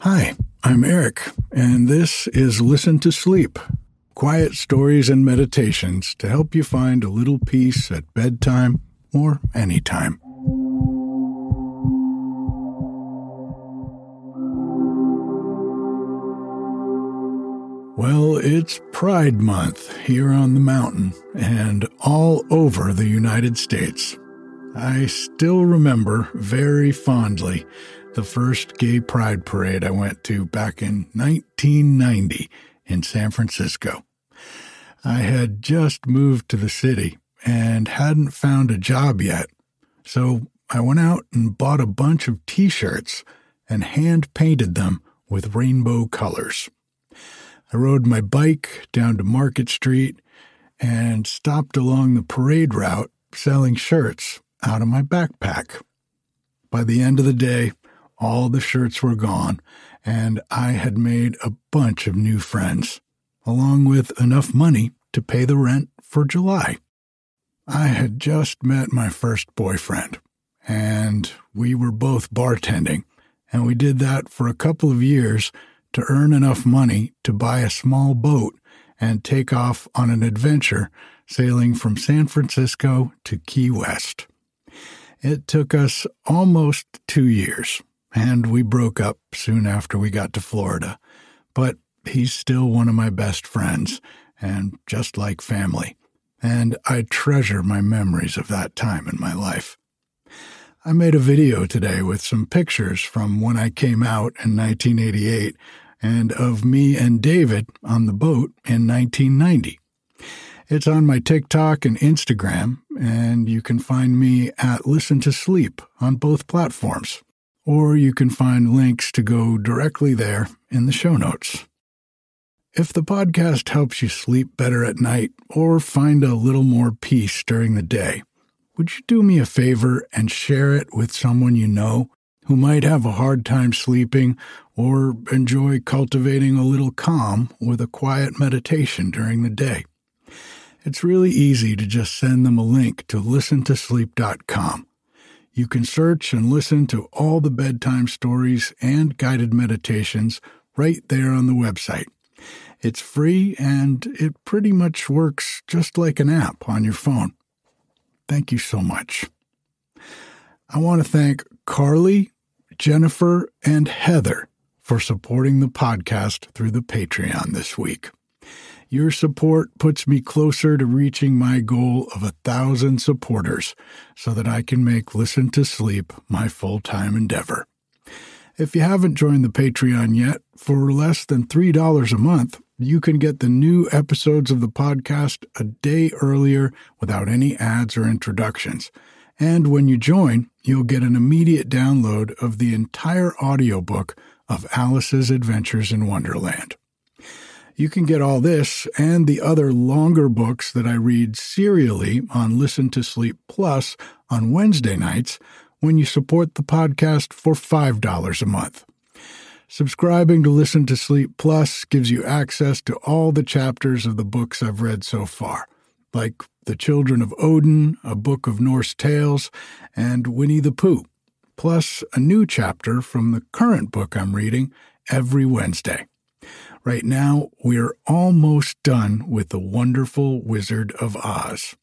Hi, I'm Erik, and this is Listen to Sleep quiet stories and meditations to help you find a little peace at bedtime or anytime. Well, it's Pride Month here on the mountain and all over the United States. I still remember very fondly the first gay pride parade I went to back in 1990 in San Francisco. I had just moved to the city and hadn't found a job yet, so I went out and bought a bunch of t shirts and hand painted them with rainbow colors. I rode my bike down to Market Street and stopped along the parade route selling shirts out of my backpack. By the end of the day, all the shirts were gone, and I had made a bunch of new friends, along with enough money to pay the rent for July. I had just met my first boyfriend, and we were both bartending, and we did that for a couple of years to earn enough money to buy a small boat and take off on an adventure sailing from San Francisco to Key West. It took us almost two years, and we broke up soon after we got to Florida. But he's still one of my best friends, and just like family, and I treasure my memories of that time in my life. I made a video today with some pictures from when I came out in 1988 and of me and David on the boat in 1990. It's on my TikTok and Instagram, and you can find me at Listen to Sleep on both platforms. Or you can find links to go directly there in the show notes. If the podcast helps you sleep better at night or find a little more peace during the day, would you do me a favor and share it with someone you know who might have a hard time sleeping or enjoy cultivating a little calm with a quiet meditation during the day. It's really easy to just send them a link to listentosleep.com. You can search and listen to all the bedtime stories and guided meditations right there on the website. It's free and it pretty much works just like an app on your phone. Thank you so much. I want to thank Carly, Jennifer, and Heather for supporting the podcast through the Patreon this week. Your support puts me closer to reaching my goal of a thousand supporters so that I can make Listen to Sleep my full time endeavor. If you haven't joined the Patreon yet, for less than $3 a month, You can get the new episodes of the podcast a day earlier without any ads or introductions. And when you join, you'll get an immediate download of the entire audiobook of Alice's Adventures in Wonderland. You can get all this and the other longer books that I read serially on Listen to Sleep Plus on Wednesday nights when you support the podcast for $5 a month. Subscribing to Listen to Sleep Plus gives you access to all the chapters of the books I've read so far, like The Children of Odin, a book of Norse tales, and Winnie the Pooh, plus a new chapter from the current book I'm reading every Wednesday. Right now, we're almost done with The Wonderful Wizard of Oz.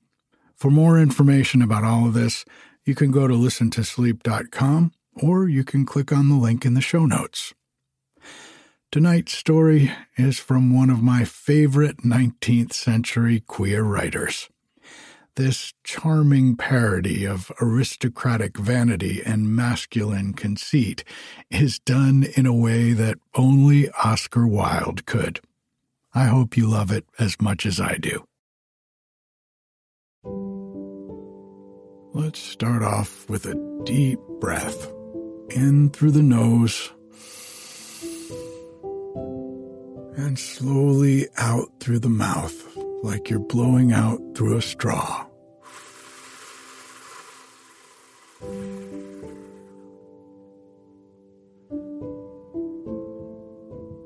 For more information about all of this, you can go to listentosleep.com or you can click on the link in the show notes. Tonight's story is from one of my favorite 19th century queer writers. This charming parody of aristocratic vanity and masculine conceit is done in a way that only Oscar Wilde could. I hope you love it as much as I do. Let's start off with a deep breath in through the nose and slowly out through the mouth like you're blowing out through a straw.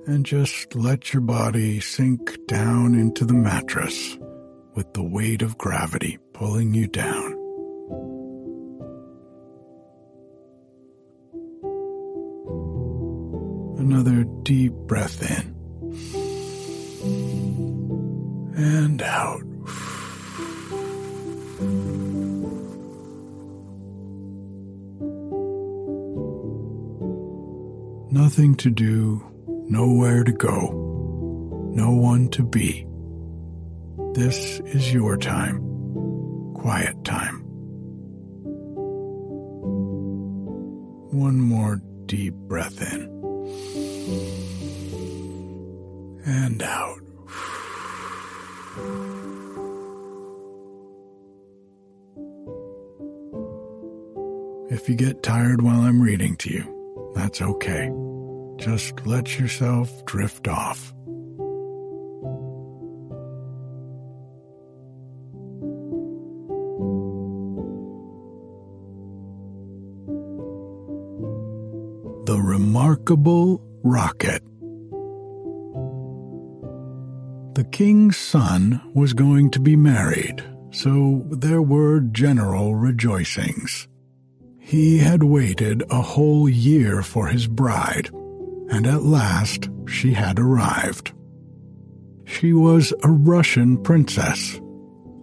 And just let your body sink down into the mattress with the weight of gravity pulling you down. To do, nowhere to go, no one to be. This is your time, quiet yourself drift off. The Remarkable Rocket. The king's son was going to be married, so there were general rejoicings. He had waited a whole year for his bride, and at last she had arrived. She was a Russian princess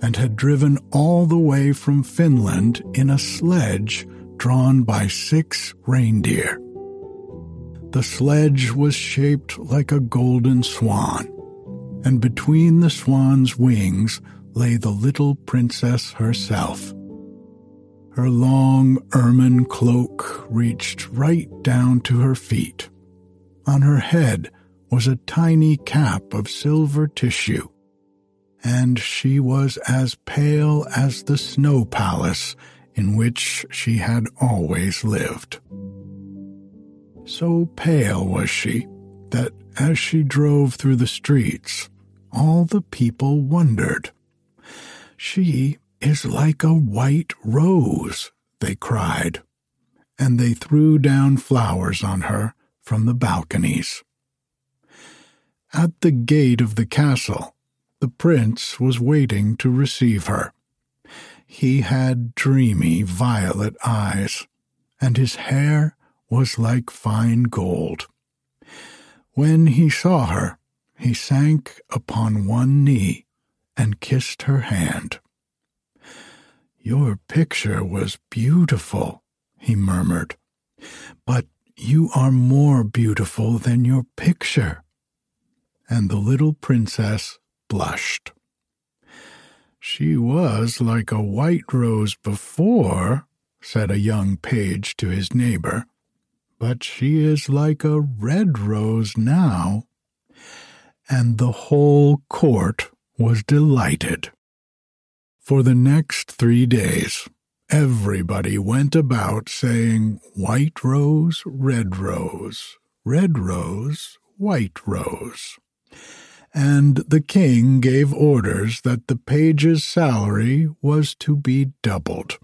and had driven all the way from Finland in a sledge drawn by six reindeer. The sledge was shaped like a golden swan, and between the swan's wings lay the little princess herself. Her long ermine cloak reached right down to her feet. On her head was a tiny cap of silver tissue, and she was as pale as the snow palace in which she had always lived. So pale was she that as she drove through the streets, all the people wondered. She is like a white rose, they cried, and they threw down flowers on her from the balconies. At the gate of the castle, the prince was waiting to receive her. He had dreamy violet eyes, and his hair was like fine gold. When he saw her, he sank upon one knee and kissed her hand. Your picture was beautiful, he murmured, you are more beautiful than your picture. And the little princess blushed. She was like a white rose before, said a young page to his neighbor, but she is like a red rose now. and the whole court was delighted. For the next three days, everybody went about saying, White rose, red rose, red rose, white rose. And the king gave orders that the page's salary was to be doubled.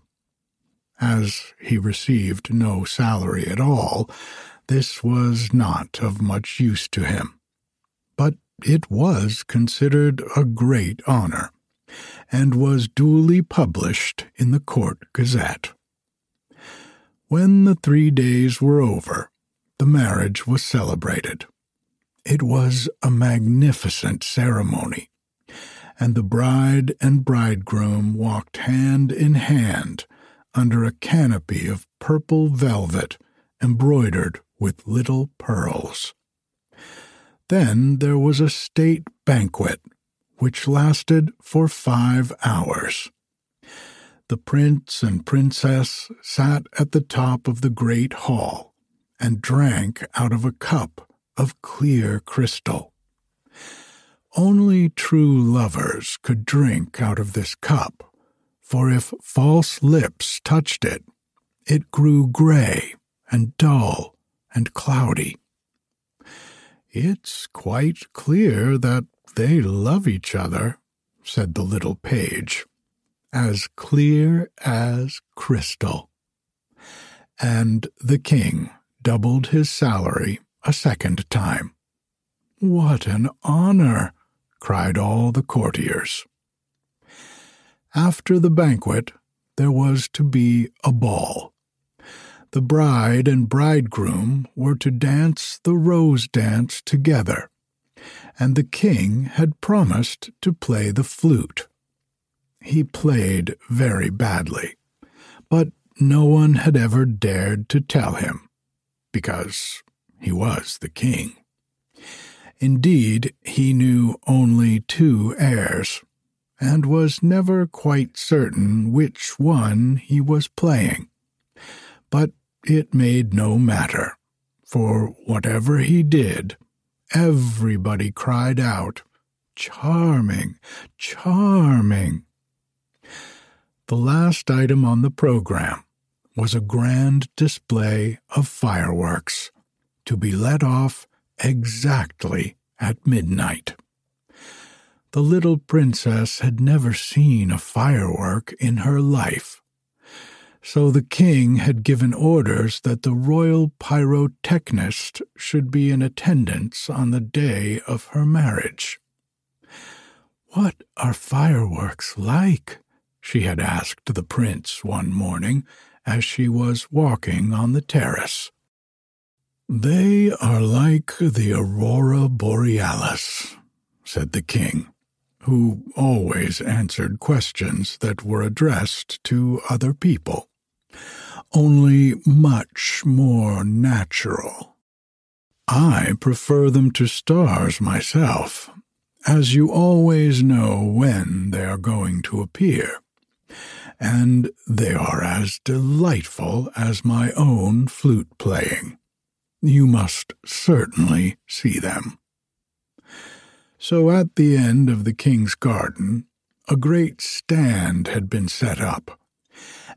As he received no salary at all, this was not of much use to him. But it was considered a great honor and was duly published in the Court Gazette. When the three days were over, the marriage was celebrated. It was a magnificent ceremony, and the bride and bridegroom walked hand in hand under a canopy of purple velvet embroidered with little pearls. Then there was a state banquet which lasted for five hours. The prince and princess sat at the top of the great hall and drank out of a cup of clear crystal. Only true lovers could drink out of this cup, for if false lips touched it, it grew gray and dull and cloudy. It's quite clear that they love each other, said the little page, as clear as crystal. And the king doubled his salary a second time. What an honor! cried all the courtiers. After the banquet, there was to be a ball. The bride and bridegroom were to dance the rose dance together and the king had promised to play the flute. He played very badly, but no one had ever dared to tell him, because he was the king. Indeed, he knew only two airs, and was never quite certain which one he was playing. But it made no matter, for whatever he did, everybody cried out, Charming, charming. The last item on the program was a grand display of fireworks to be let off exactly at midnight. The little princess had never seen a firework in her life so the king had given orders that the royal pyrotechnist should be in attendance on the day of her marriage. What are fireworks like? she had asked the prince one morning as she was walking on the terrace. They are like the aurora borealis, said the king who always answered questions that were addressed to other people only much more natural. I prefer them to stars myself, as you always know when they are going to appear, and they are as delightful as my own flute playing. You must certainly see them. So at the end of the king's garden, a great stand had been set up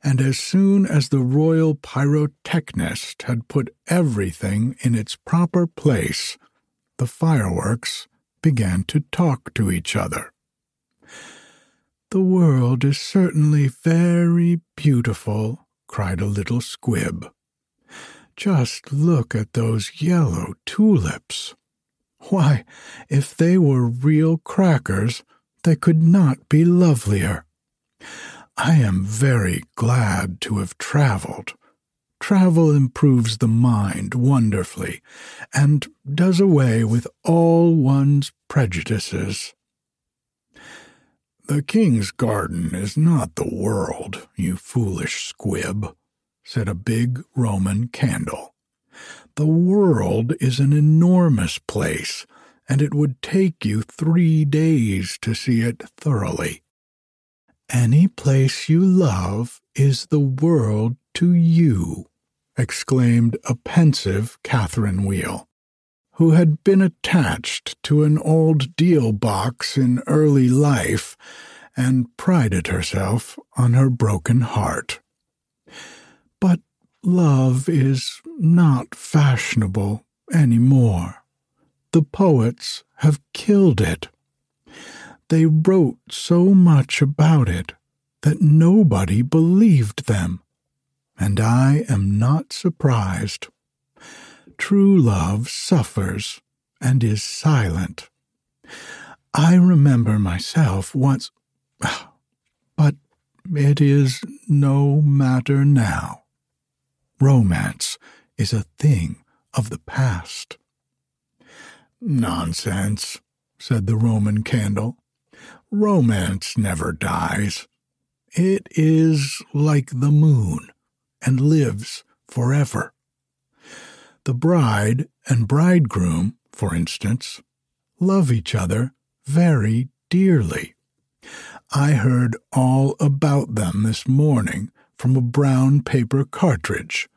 and as soon as the royal pyrotechnist had put everything in its proper place, the fireworks began to talk to each other. The world is certainly very beautiful, cried a little squib. Just look at those yellow tulips. Why, if they were real crackers, they could not be lovelier. I am very glad to have traveled. Travel improves the mind wonderfully and does away with all one's prejudices. The king's garden is not the world, you foolish squib, said a big Roman candle. The world is an enormous place, and it would take you three days to see it thoroughly. Any place you love is the world to you, exclaimed a pensive Catherine Wheel. who had been attached to an old deal box in early life and prided herself on her broken heart. But love is not fashionable any more. The poets have killed it. They wrote so much about it that nobody believed them, and I am not surprised. True love suffers and is silent. I remember myself once, but it is no matter now. Romance is a thing of the past. Nonsense, said the Roman candle. Romance never dies. It is like the moon and lives forever. The bride and bridegroom, for instance, love each other very dearly. I heard all about them this morning from a brown paper cartridge,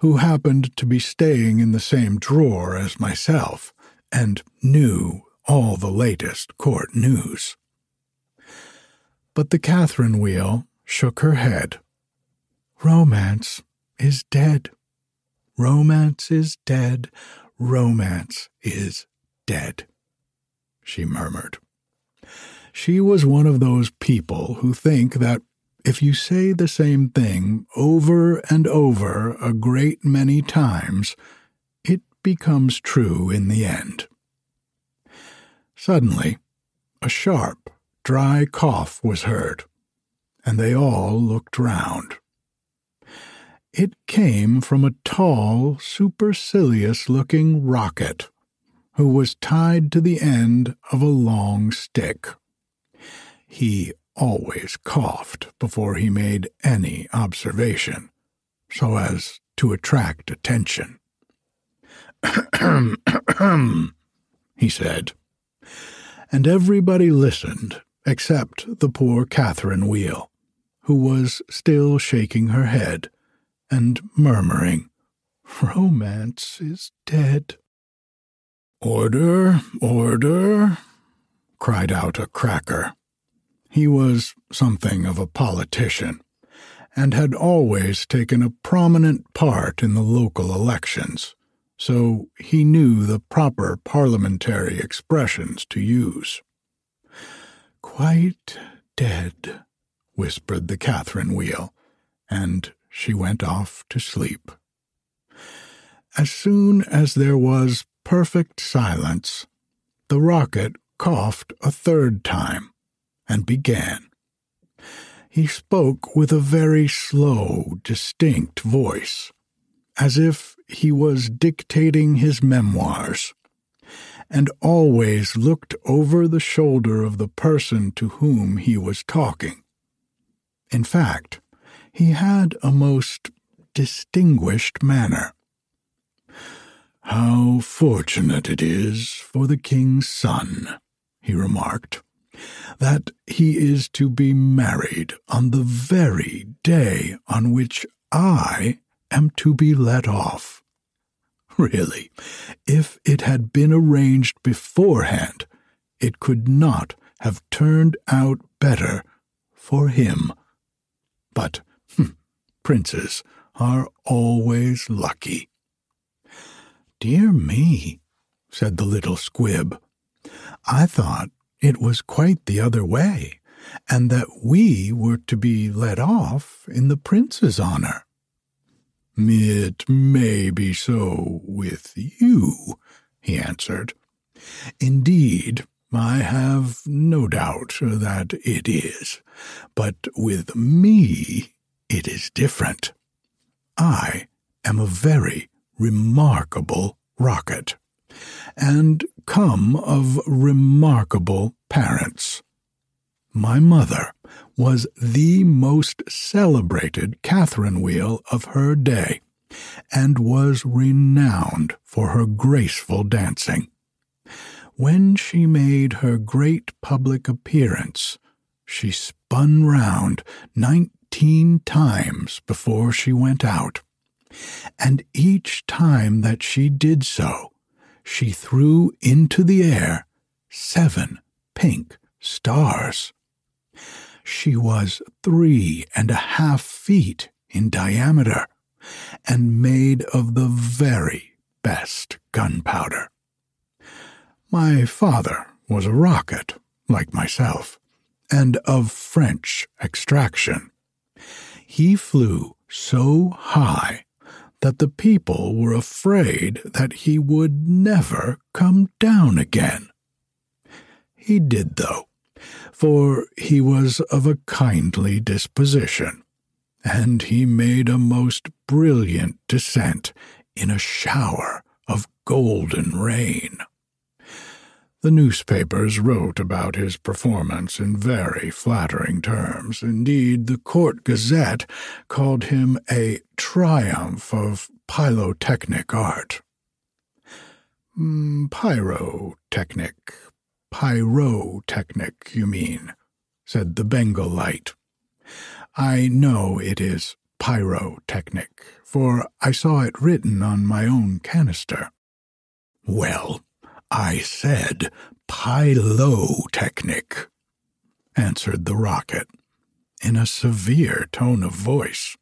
who happened to be staying in the same drawer as myself and knew all the latest court news. But the Catherine wheel shook her head. Romance is dead. Romance is dead. Romance is dead, she murmured. She was one of those people who think that if you say the same thing over and over a great many times, it becomes true in the end. Suddenly, a sharp, dry cough was heard, and they all looked round. It came from a tall, supercilious looking rocket, who was tied to the end of a long stick. He always coughed before he made any observation, so as to attract attention. he said, and everybody listened except the poor Catherine Wheel, who was still shaking her head and murmuring, Romance is dead. Order, order, cried out a cracker. He was something of a politician, and had always taken a prominent part in the local elections, so he knew the proper parliamentary expressions to use. Quite dead, whispered the Catherine wheel, and she went off to sleep. As soon as there was perfect silence, the rocket coughed a third time and began. He spoke with a very slow, distinct voice, as if he was dictating his memoirs, and always looked over the shoulder of the person to whom he was talking. In fact, he had a most distinguished manner. How fortunate it is for the king's son, he remarked, that he is to be married on the very day on which I am to be let off. Really, if it had been arranged beforehand, it could not have turned out better for him. But hmm, Princes are always lucky. Dear me, said the little squib. I thought it was quite the other way, and that we were to be let off in the prince's honor. It may be so with you, he answered. Indeed, I have no doubt that it is, but with me it is different. I am a very remarkable rocket, and come of remarkable parents. My mother was the most celebrated Catherine Wheel of her day, and was renowned for her graceful dancing. When she made her great public appearance, she spun round nineteen times before she went out, and each time that she did so, she threw into the air seven pink stars. She was three and a half feet in diameter and made of the very best gunpowder. My father was a rocket, like myself, and of French extraction. He flew so high that the people were afraid that he would never come down again. He did, though, for he was of a kindly disposition, and he made a most brilliant descent in a shower of golden rain. The newspapers wrote about his performance in very flattering terms. Indeed, the Court Gazette called him a triumph of pyrotechnic art. Mm, pyrotechnic, pyrotechnic, you mean, said the Bengal Light. I know it is pyrotechnic, for I saw it written on my own canister. Well, I said pylotechnic, answered the rocket in a severe tone of voice.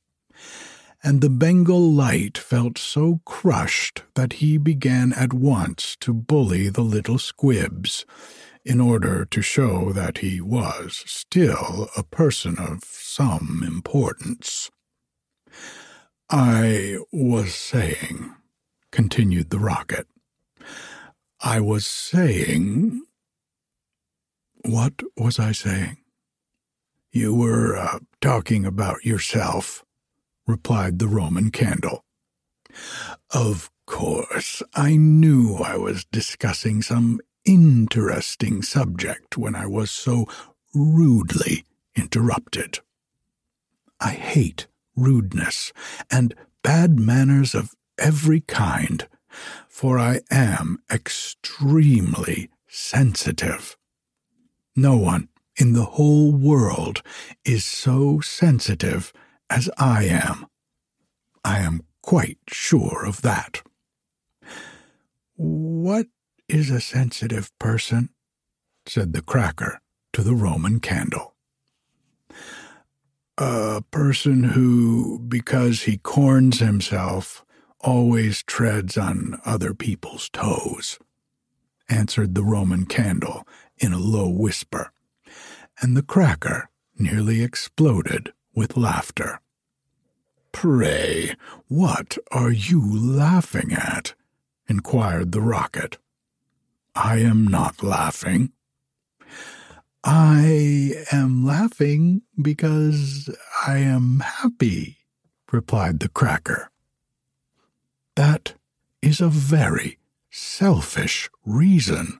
And the Bengal light felt so crushed that he began at once to bully the little squibs in order to show that he was still a person of some importance. I was saying, continued the rocket, I was saying. What was I saying? You were uh, talking about yourself, replied the Roman candle. Of course, I knew I was discussing some interesting subject when I was so rudely interrupted. I hate rudeness and bad manners of every kind for I am extremely sensitive. No one in the whole world is so sensitive as I am. I am quite sure of that. What is a sensitive person? said the cracker to the Roman candle. A person who, because he corns himself, always treads on other people's toes, answered the Roman candle in a low whisper, and the cracker nearly exploded with laughter. Pray, what are you laughing at? inquired the rocket. I am not laughing. I am laughing because I am happy, replied the cracker. That is a very selfish reason,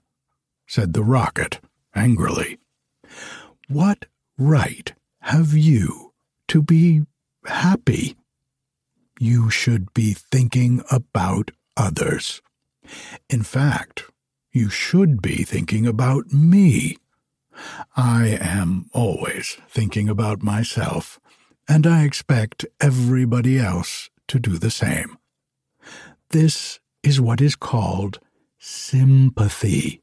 said the rocket angrily. What right have you to be happy? You should be thinking about others. In fact, you should be thinking about me. I am always thinking about myself, and I expect everybody else to do the same. This is what is called sympathy.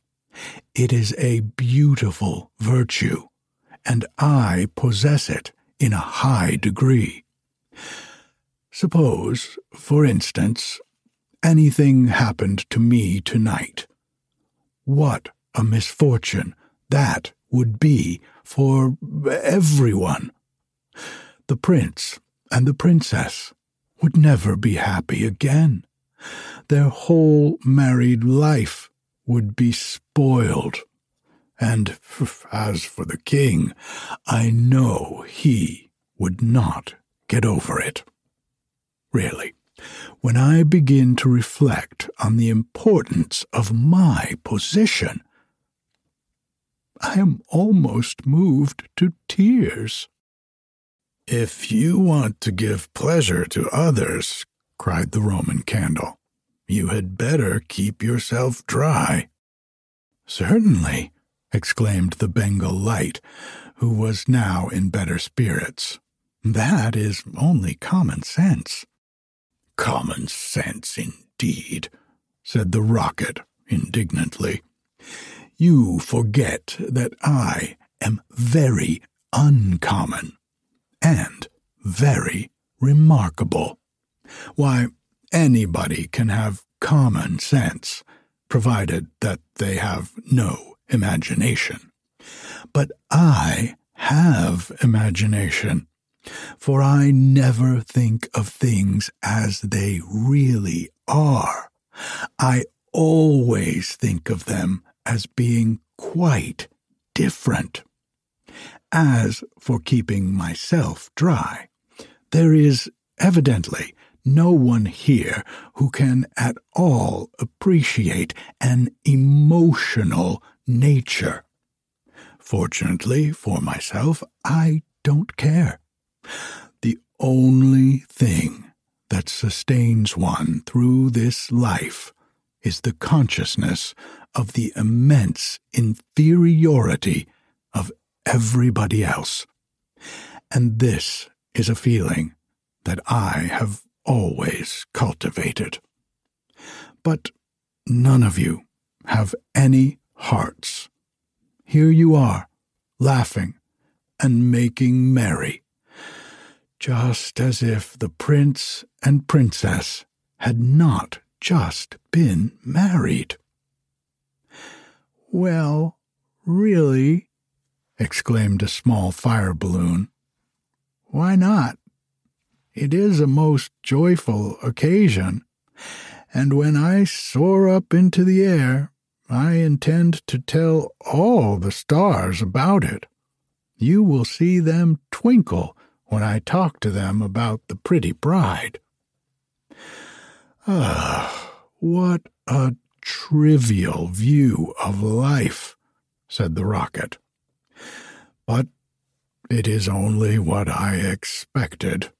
It is a beautiful virtue, and I possess it in a high degree. Suppose, for instance, anything happened to me tonight. What a misfortune that would be for everyone. The prince and the princess would never be happy again their whole married life would be spoiled. And as for the king, I know he would not get over it. Really, when I begin to reflect on the importance of my position, I am almost moved to tears. If you want to give pleasure to others, cried the Roman candle. You had better keep yourself dry. Certainly, exclaimed the Bengal light, who was now in better spirits. That is only common sense. Common sense, indeed, said the rocket indignantly. You forget that I am very uncommon and very remarkable. Why, anybody can have common sense, provided that they have no imagination. But I have imagination, for I never think of things as they really are. I always think of them as being quite different. As for keeping myself dry, there is evidently no one here who can at all appreciate an emotional nature. Fortunately for myself, I don't care. The only thing that sustains one through this life is the consciousness of the immense inferiority of everybody else. And this is a feeling that I have always cultivated. But none of you have any hearts. Here you are, laughing and making merry, just as if the prince and princess had not just been married. Well, really, exclaimed a small fire balloon. Why not? It is a most joyful occasion, and when I soar up into the air, I intend to tell all the stars about it. You will see them twinkle when I talk to them about the pretty bride. Ah, what a trivial view of life, said the rocket. But it is only what I expected.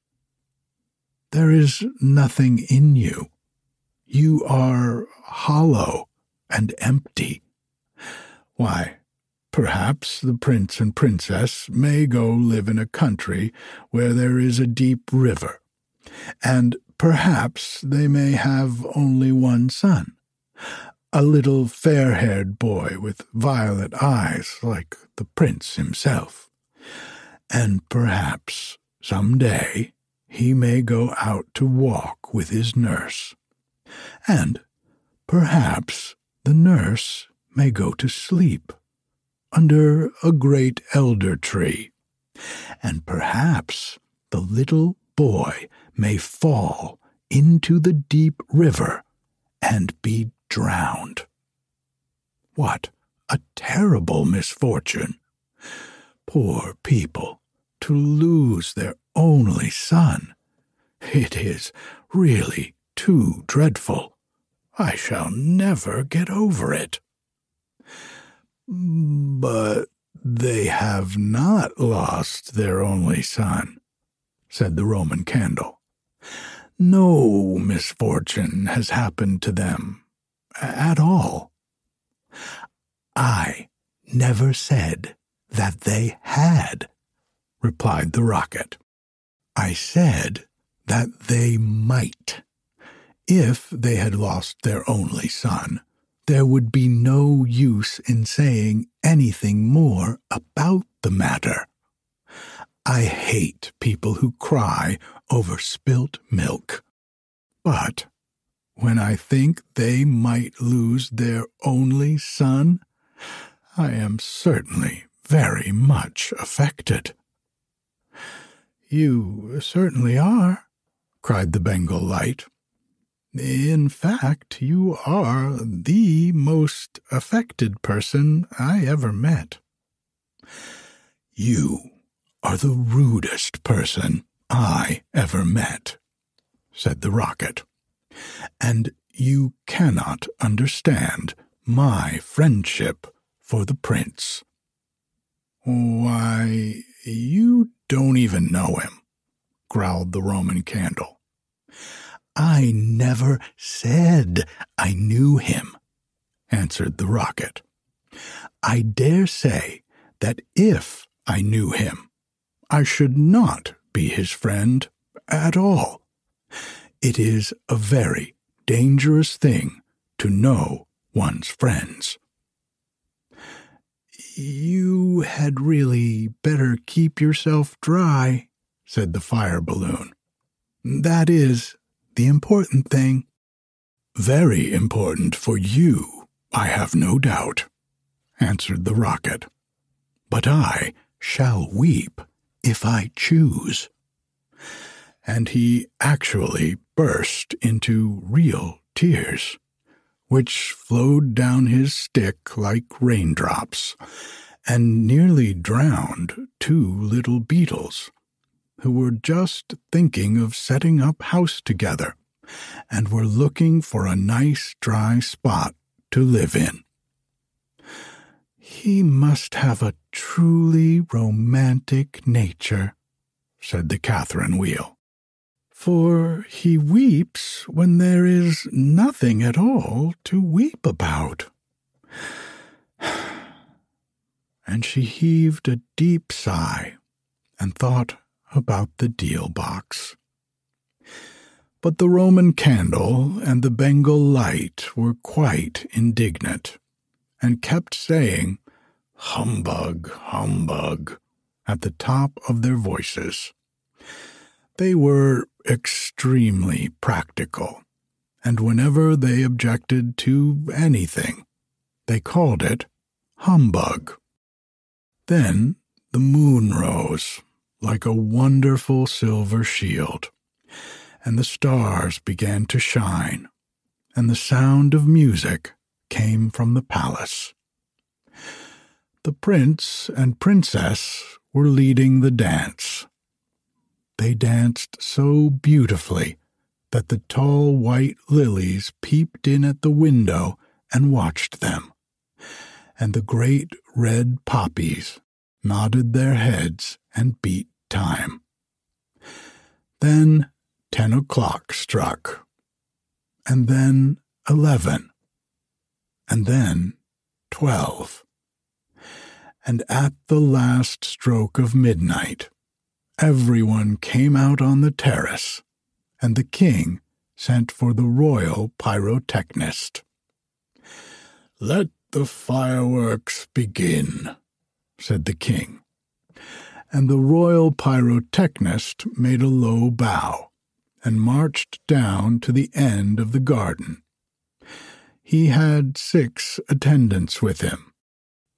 There is nothing in you. You are hollow and empty. Why, perhaps the prince and princess may go live in a country where there is a deep river, and perhaps they may have only one son, a little fair haired boy with violet eyes like the prince himself. And perhaps some day he may go out to walk with his nurse. And perhaps the nurse may go to sleep under a great elder tree. And perhaps the little boy may fall into the deep river and be drowned. What a terrible misfortune! Poor people, to lose their only son. It is really too dreadful. I shall never get over it. But they have not lost their only son, said the Roman candle. No misfortune has happened to them at all. I never said that they had, replied the rocket. I said that they might. If they had lost their only son, there would be no use in saying anything more about the matter. I hate people who cry over spilt milk. But when I think they might lose their only son, I am certainly very much affected. You certainly are, cried the Bengal Light. In fact, you are the most affected person I ever met. You are the rudest person I ever met, said the rocket, and you cannot understand my friendship for the prince. Why, you don't even know him, growled the Roman candle. I never said I knew him, answered the rocket. I dare say that if I knew him, I should not be his friend at all. It is a very dangerous thing to know one's friends. You had really better keep yourself dry, said the fire balloon. That is the important thing. Very important for you, I have no doubt, answered the rocket. But I shall weep if I choose. And he actually burst into real tears which flowed down his stick like raindrops, and nearly drowned two little beetles, who were just thinking of setting up house together, and were looking for a nice dry spot to live in. He must have a truly romantic nature, said the Catherine wheel for he weeps when there is nothing at all to weep about. And she heaved a deep sigh and thought about the deal box. But the Roman candle and the Bengal light were quite indignant, and kept saying, Humbug, humbug, at the top of their voices. They were extremely practical, and whenever they objected to anything, they called it humbug. Then the moon rose like a wonderful silver shield, and the stars began to shine, and the sound of music came from the palace. The prince and princess were leading the dance. They danced so beautifully that the tall white lilies peeped in at the window and watched them, and the great red poppies nodded their heads and beat time. Then ten o'clock struck, and then eleven, and then twelve. And at the last stroke of midnight, everyone came out on the terrace, and the king sent for the royal pyrotechnist. Let the fireworks begin, said the king. And the royal pyrotechnist made a low bow and marched down to the end of the garden. He had six attendants with him,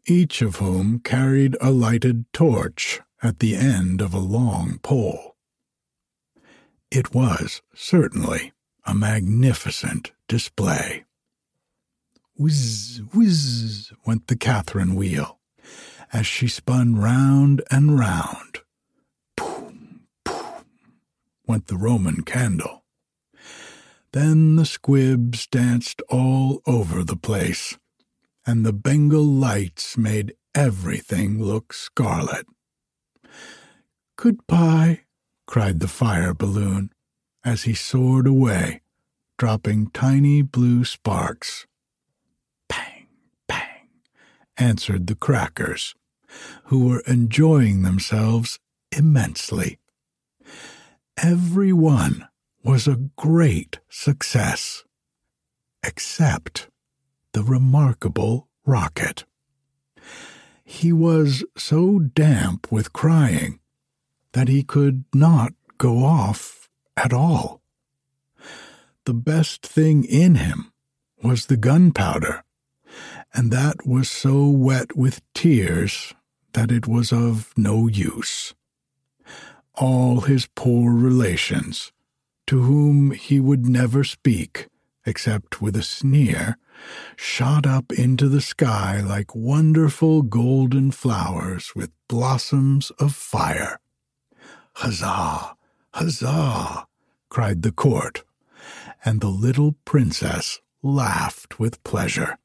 each of whom carried a lighted torch at the end of a long pole. It was certainly a magnificent display. Whiz, whiz went the Catherine wheel as she spun round and round. Boom, boom went the Roman candle. Then the squibs danced all over the place, and the Bengal lights made everything look scarlet. Goodbye, cried the fire balloon as he soared away, dropping tiny blue sparks. Bang, bang, answered the crackers, who were enjoying themselves immensely. Every one was a great success, except the remarkable rocket. He was so damp with crying that he could not go off at all. The best thing in him was the gunpowder, and that was so wet with tears that it was of no use. All his poor relations, to whom he would never speak except with a sneer, shot up into the sky like wonderful golden flowers with blossoms of fire. Huzzah! Huzzah! cried the court, and the little princess laughed with pleasure.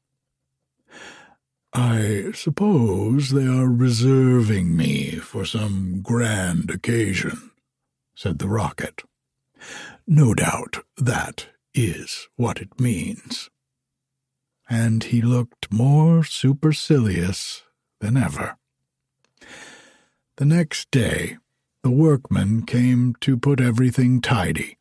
I suppose they are reserving me for some grand occasion, said the rocket. No doubt that is what it means. And he looked more supercilious than ever. The next day, the workmen came to put everything tidy.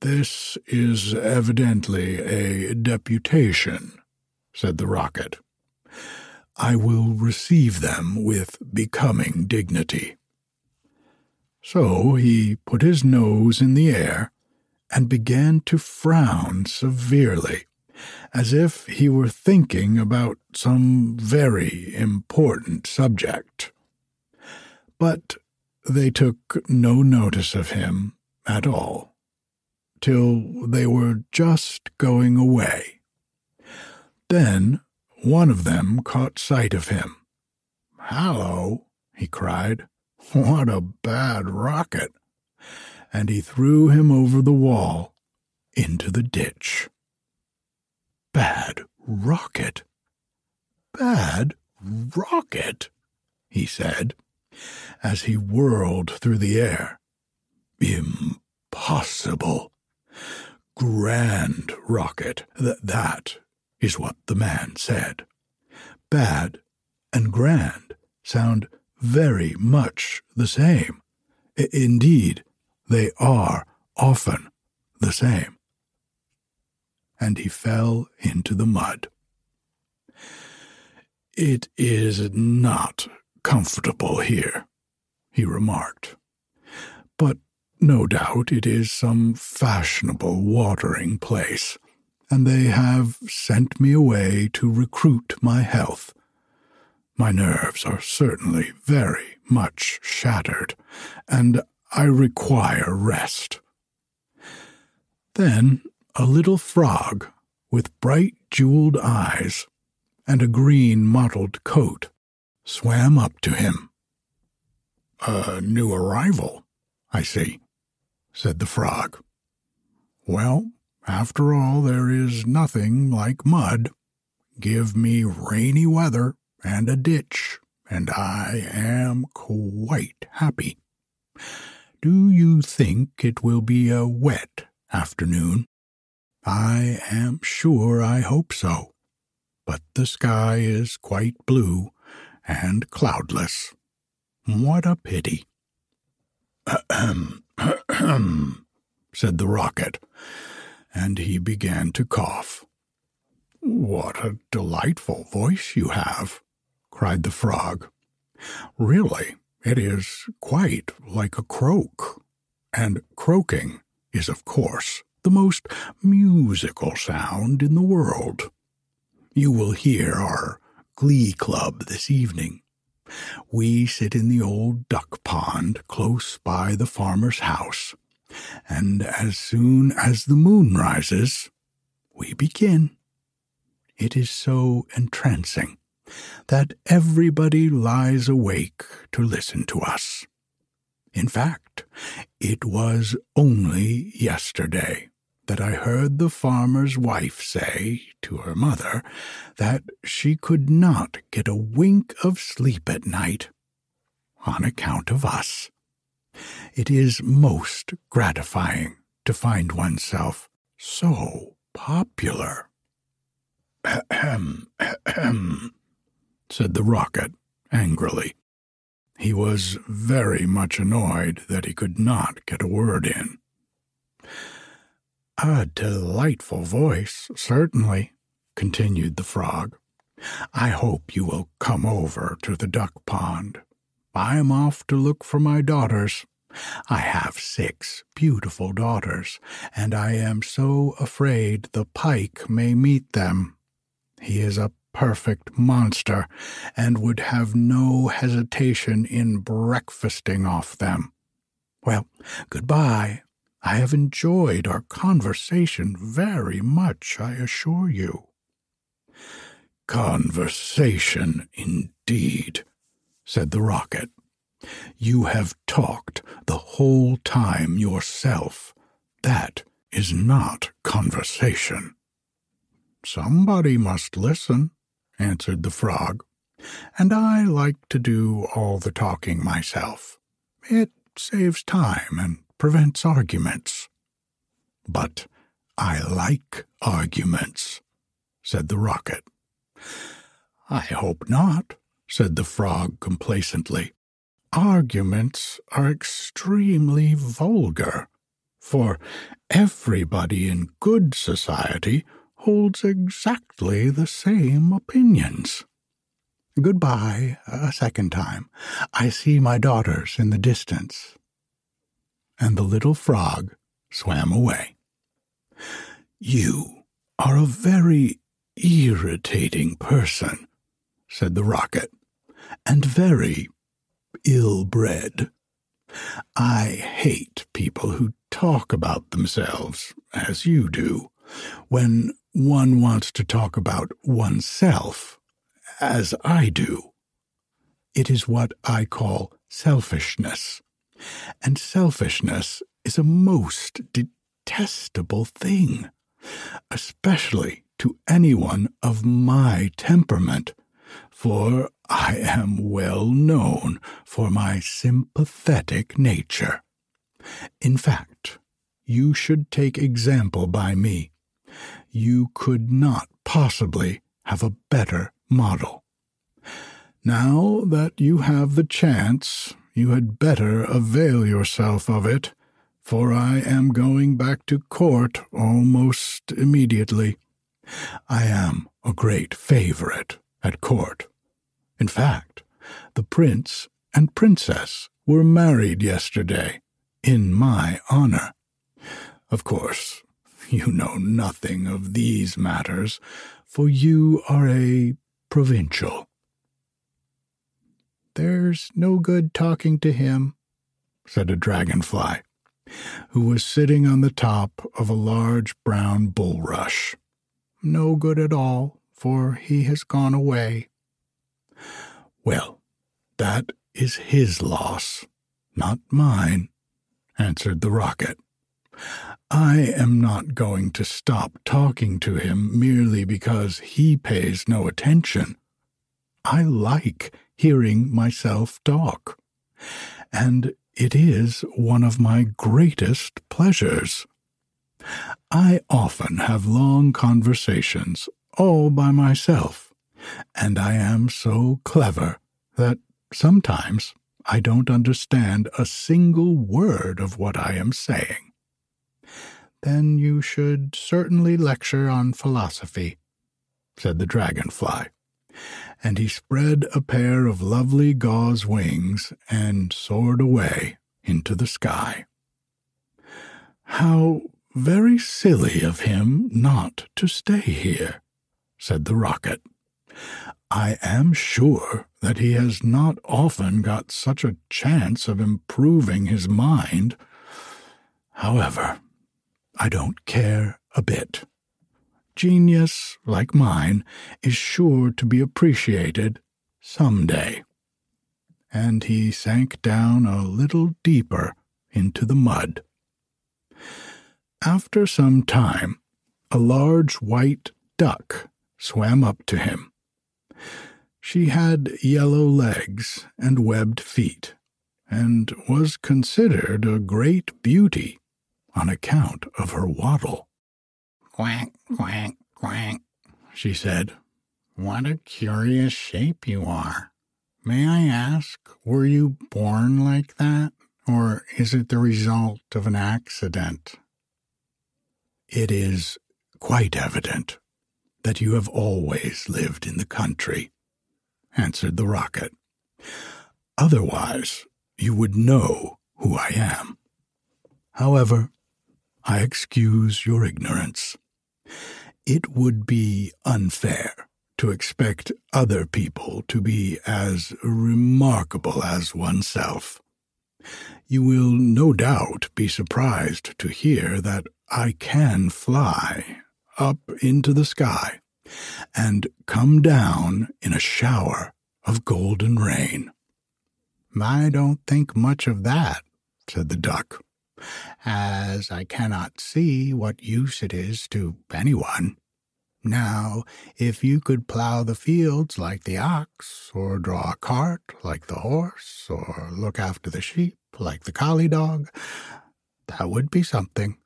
This is evidently a deputation, said the rocket. I will receive them with becoming dignity. So he put his nose in the air and began to frown severely, as if he were thinking about some very important subject. But they took no notice of him at all, till they were just going away. Then one of them caught sight of him. Hallo, he cried. What a bad rocket! And he threw him over the wall into the ditch. Bad rocket! Bad rocket! he said, as he whirled through the air. Impossible! Grand rocket, Th- that is what the man said. Bad and grand sound very much the same. I- indeed, they are often the same. And he fell into the mud. It is not comfortable here, he remarked. But no doubt it is some fashionable watering place, and they have sent me away to recruit my health. My nerves are certainly very much shattered, and I require rest. Then a little frog with bright jeweled eyes and a green mottled coat swam up to him. A new arrival, I see, said the frog. Well, after all, there is nothing like mud. Give me rainy weather and a ditch, and I am quite happy. Do you think it will be a wet afternoon? I am sure I hope so, but the sky is quite blue and cloudless. What a pity. Ahem, ahem, said the rocket, and he began to cough. What a delightful voice you have, cried the frog. Really, it is quite like a croak, and croaking is, of course, the most musical sound in the world. You will hear our glee club this evening. We sit in the old duck pond close by the farmer's house, and as soon as the moon rises, we begin. It is so entrancing that everybody lies awake to listen to us. In fact, it was only yesterday that I heard the farmer's wife say to her mother that she could not get a wink of sleep at night on account of us. It is most gratifying to find oneself so popular. Ahem, ahem, said the rocket angrily. He was very much annoyed that he could not get a word in. A delightful voice, certainly, continued the frog. I hope you will come over to the duck pond. I am off to look for my daughters. I have six beautiful daughters, and I am so afraid the pike may meet them. He is a perfect monster, and would have no hesitation in breakfasting off them. Well, good-bye. I have enjoyed our conversation very much, I assure you. Conversation, indeed, said the rocket. You have talked the whole time yourself. That is not conversation. Somebody must listen, answered the frog, and I like to do all the talking myself. It saves time and prevents arguments. But I like arguments, said the rocket. I hope not, said the frog complacently. Arguments are extremely vulgar. for everybody in good society holds exactly the same opinions. Goodbye a second time. I see my daughters in the distance. And the little frog swam away. You are a very irritating person, said the rocket, and very ill bred. I hate people who talk about themselves, as you do, when one wants to talk about oneself as I do. It is what I call selfishness. And selfishness is a most detestable thing, especially to anyone of my temperament, for I am well known for my sympathetic nature. In fact, you should take example by me. You could not possibly have a better model. Now that you have the chance, you had better avail yourself of it, for I am going back to court almost immediately. I am a great favorite at court. In fact, the prince and princess were married yesterday in my honor. Of course, you know nothing of these matters, for you are a provincial. There's no good talking to him, said a dragonfly, who was sitting on the top of a large brown bulrush. No good at all, for he has gone away. Well, that is his loss, not mine, answered the rocket. I am not going to stop talking to him merely because he pays no attention. I like hearing myself talk, and it is one of my greatest pleasures. I often have long conversations all by myself, and I am so clever that sometimes I don't understand a single word of what I am saying then you should certainly lecture on philosophy, said the dragonfly. And he spread a pair of lovely gauze wings and soared away into the sky. How very silly of him not to stay here, said the rocket. I am sure that he has not often got such a chance of improving his mind. However, I don't care a bit. Genius, like mine, is sure to be appreciated some day. And he sank down a little deeper into the mud. After some time, a large white duck swam up to him. She had yellow legs and webbed feet, and was considered a great beauty on account of her waddle. Quack, quack, quack, she said. What a curious shape you are. May I ask, were you born like that, or is it the result of an accident? It is quite evident that you have always lived in the country, answered the rocket. Otherwise, you would know who I am. However, I excuse your ignorance. It would be unfair to expect other people to be as remarkable as oneself. You will no doubt be surprised to hear that I can fly up into the sky and come down in a shower of golden rain. I don't think much of that, said the duck as I cannot see what use it is to anyone. Now, if you could plough the fields like the ox, or draw a cart like the horse, or look after the sheep like the collie dog, that would be something.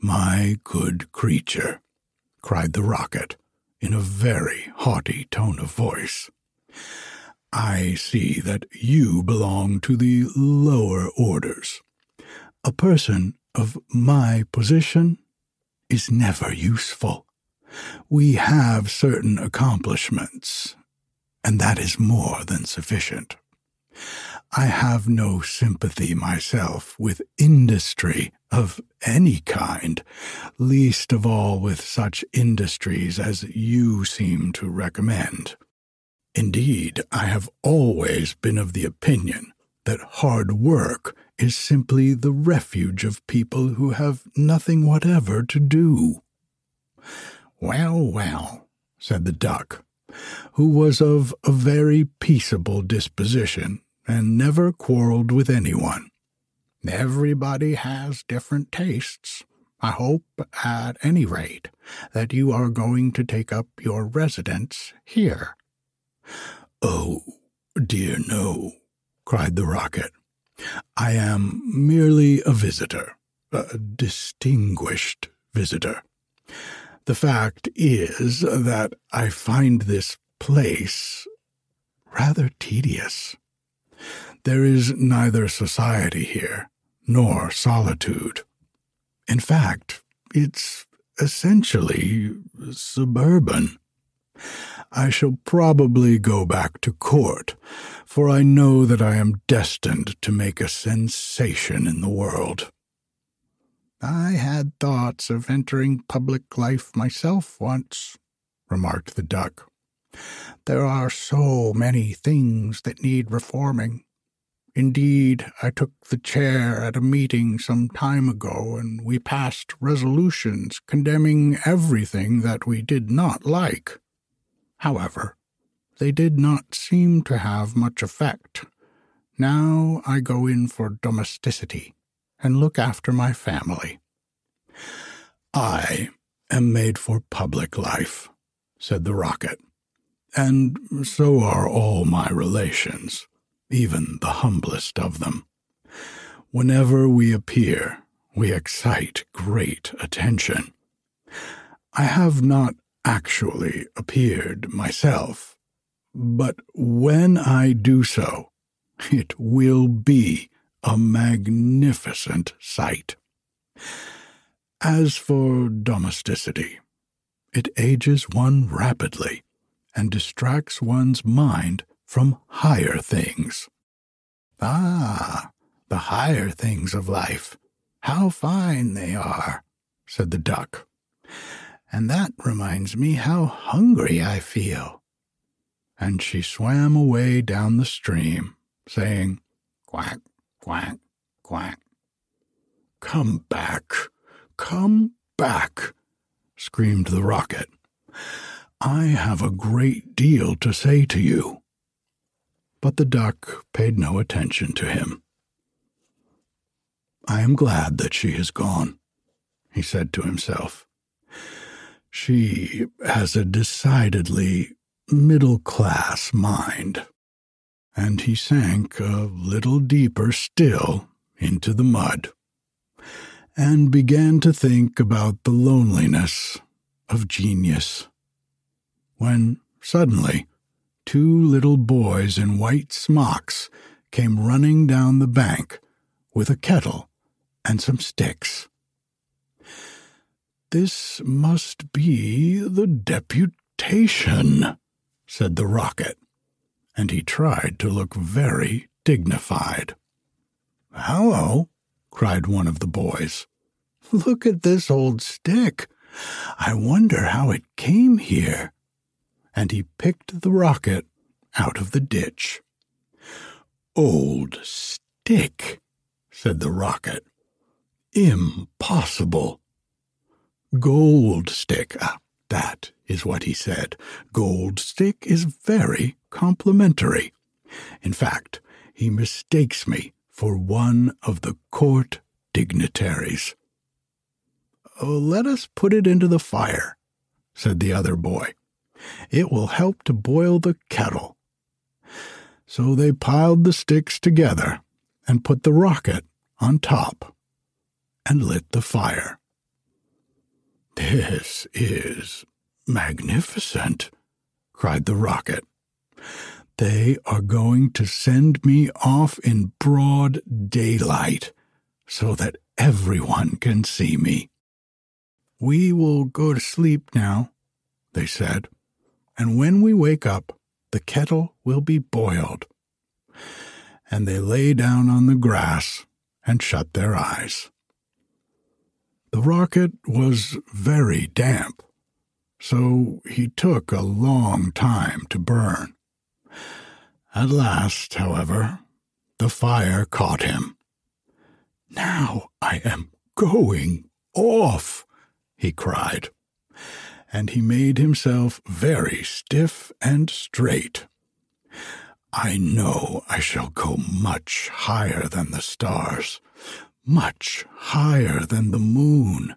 My good creature, cried the rocket in a very haughty tone of voice. I see that you belong to the lower orders. A person of my position is never useful. We have certain accomplishments, and that is more than sufficient. I have no sympathy myself with industry of any kind, least of all with such industries as you seem to recommend. Indeed, I have always been of the opinion that hard work is simply the refuge of people who have nothing whatever to do. Well, well, said the duck, who was of a very peaceable disposition and never quarrelled with anyone. Everybody has different tastes. I hope, at any rate, that you are going to take up your residence here. Oh, dear no, cried the rocket. I am merely a visitor, a distinguished visitor. The fact is that I find this place rather tedious. There is neither society here nor solitude. In fact, it's essentially suburban. I shall probably go back to court, for I know that I am destined to make a sensation in the world. I had thoughts of entering public life myself once, remarked the duck. There are so many things that need reforming. Indeed, I took the chair at a meeting some time ago, and we passed resolutions condemning everything that we did not like. However, they did not seem to have much effect. Now I go in for domesticity and look after my family. I am made for public life, said the rocket, and so are all my relations, even the humblest of them. Whenever we appear, we excite great attention. I have not actually appeared myself, but when I do so, it will be a magnificent sight. As for domesticity, it ages one rapidly and distracts one's mind from higher things. Ah, the higher things of life. How fine they are, said the duck. And that reminds me how hungry I feel. And she swam away down the stream, saying, Quack, quack, quack. Come back, come back, screamed the rocket. I have a great deal to say to you. But the duck paid no attention to him. I am glad that she has gone, he said to himself. She has a decidedly middle class mind and he sank a little deeper still into the mud, and began to think about the loneliness of genius. When suddenly, two little boys in white smocks came running down the bank with a kettle and some sticks. This must be the deputation, said the rocket and he tried to look very dignified. Hello, cried one of the boys. Look at this old stick. I wonder how it came here. And he picked the rocket out of the ditch. Old stick, said the rocket. Impossible. Gold stick, ah, that is what he said. Gold stick is very complimentary. In fact, he mistakes me for one of the court dignitaries. Oh, let us put it into the fire, said the other boy. It will help to boil the kettle. So they piled the sticks together and put the rocket on top and lit the fire. This is magnificent, cried the rocket. They are going to send me off in broad daylight, so that everyone can see me. We will go to sleep now, they said, and when we wake up, the kettle will be boiled. And they lay down on the grass and shut their eyes. The rocket was very damp, so he took a long time to burn. At last, however, the fire caught him. Now I am going off, he cried, and he made himself very stiff and straight. I know I shall go much higher than the stars, much higher than the moon,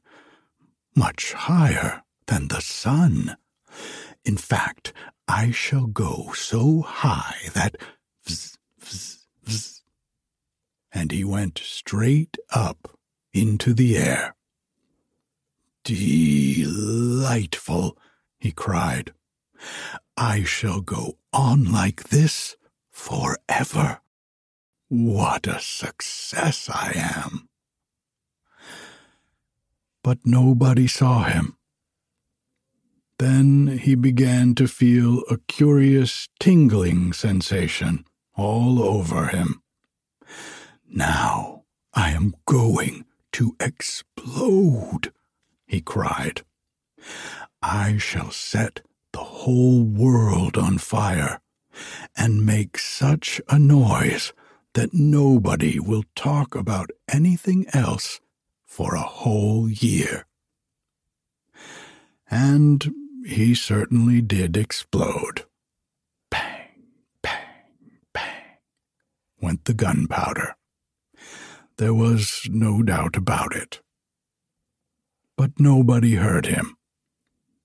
much higher than the sun. In fact, I shall go so high that vzz, vzz, vzz, and he went straight up into the air. Delightful, he cried. I shall go on like this forever. What a success I am! But nobody saw him. Then he began to feel a curious tingling sensation all over him. Now I am going to explode, he cried. I shall set the whole world on fire and make such a noise that nobody will talk about anything else for a whole year. And he certainly did explode. Bang, bang, bang, went the gunpowder. There was no doubt about it. But nobody heard him,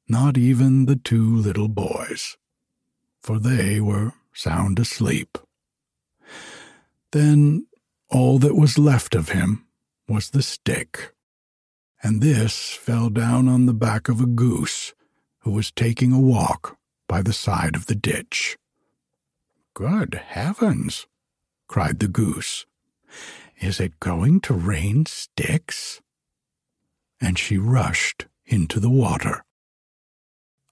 not even the two little boys, for they were sound asleep. Then all that was left of him was the stick, and this fell down on the back of a goose who was taking a walk by the side of the ditch. Good heavens! cried the goose. Is it going to rain sticks? And she rushed into the water.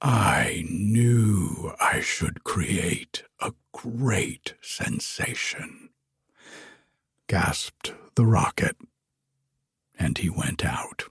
I knew I should create a great sensation, gasped the rocket, and he went out.